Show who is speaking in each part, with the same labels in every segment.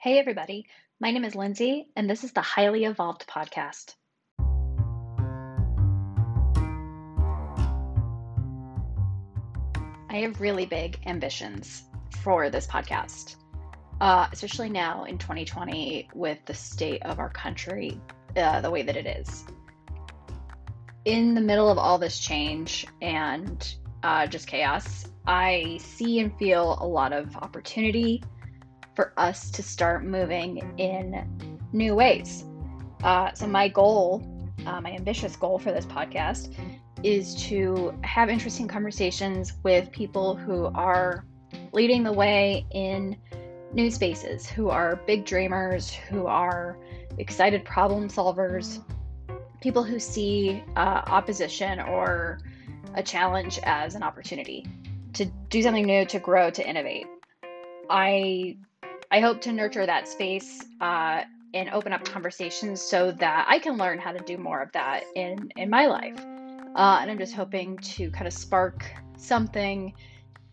Speaker 1: Hey, everybody. My name is Lindsay, and this is the Highly Evolved Podcast. I have really big ambitions for this podcast, uh, especially now in 2020 with the state of our country uh, the way that it is. In the middle of all this change and uh, just chaos, I see and feel a lot of opportunity for us to start moving in new ways. Uh, so, my goal, uh, my ambitious goal for this podcast, is to have interesting conversations with people who are leading the way in new spaces, who are big dreamers, who are excited problem solvers, people who see uh, opposition or a challenge as an opportunity to do something new, to grow, to innovate. I I hope to nurture that space uh, and open up conversations so that I can learn how to do more of that in in my life. Uh, and I'm just hoping to kind of spark something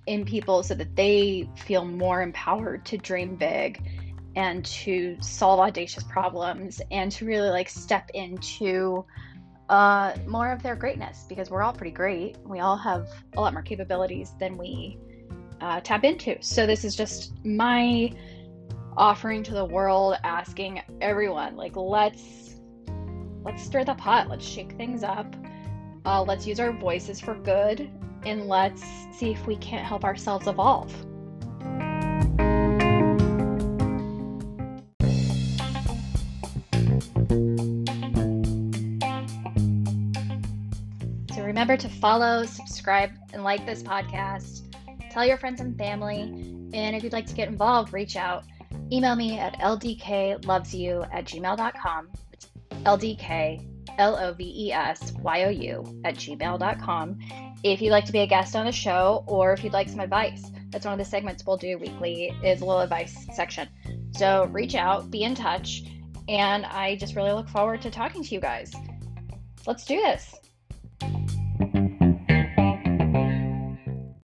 Speaker 1: in people so that they feel more empowered to dream big and to solve audacious problems and to really like step into uh, more of their greatness because we're all pretty great. We all have a lot more capabilities than we uh, tap into. So this is just my offering to the world, asking everyone like let's let's stir the pot, let's shake things up, uh, let's use our voices for good, and let's see if we can't help ourselves evolve. So remember to follow, subscribe, and like this podcast. Tell your friends and family. And if you'd like to get involved, reach out. Email me at ldklovesyou at gmail.com. It's ldk L O V E S Y O U at gmail.com. If you'd like to be a guest on the show or if you'd like some advice, that's one of the segments we'll do weekly is a little advice section. So reach out, be in touch, and I just really look forward to talking to you guys. Let's do this.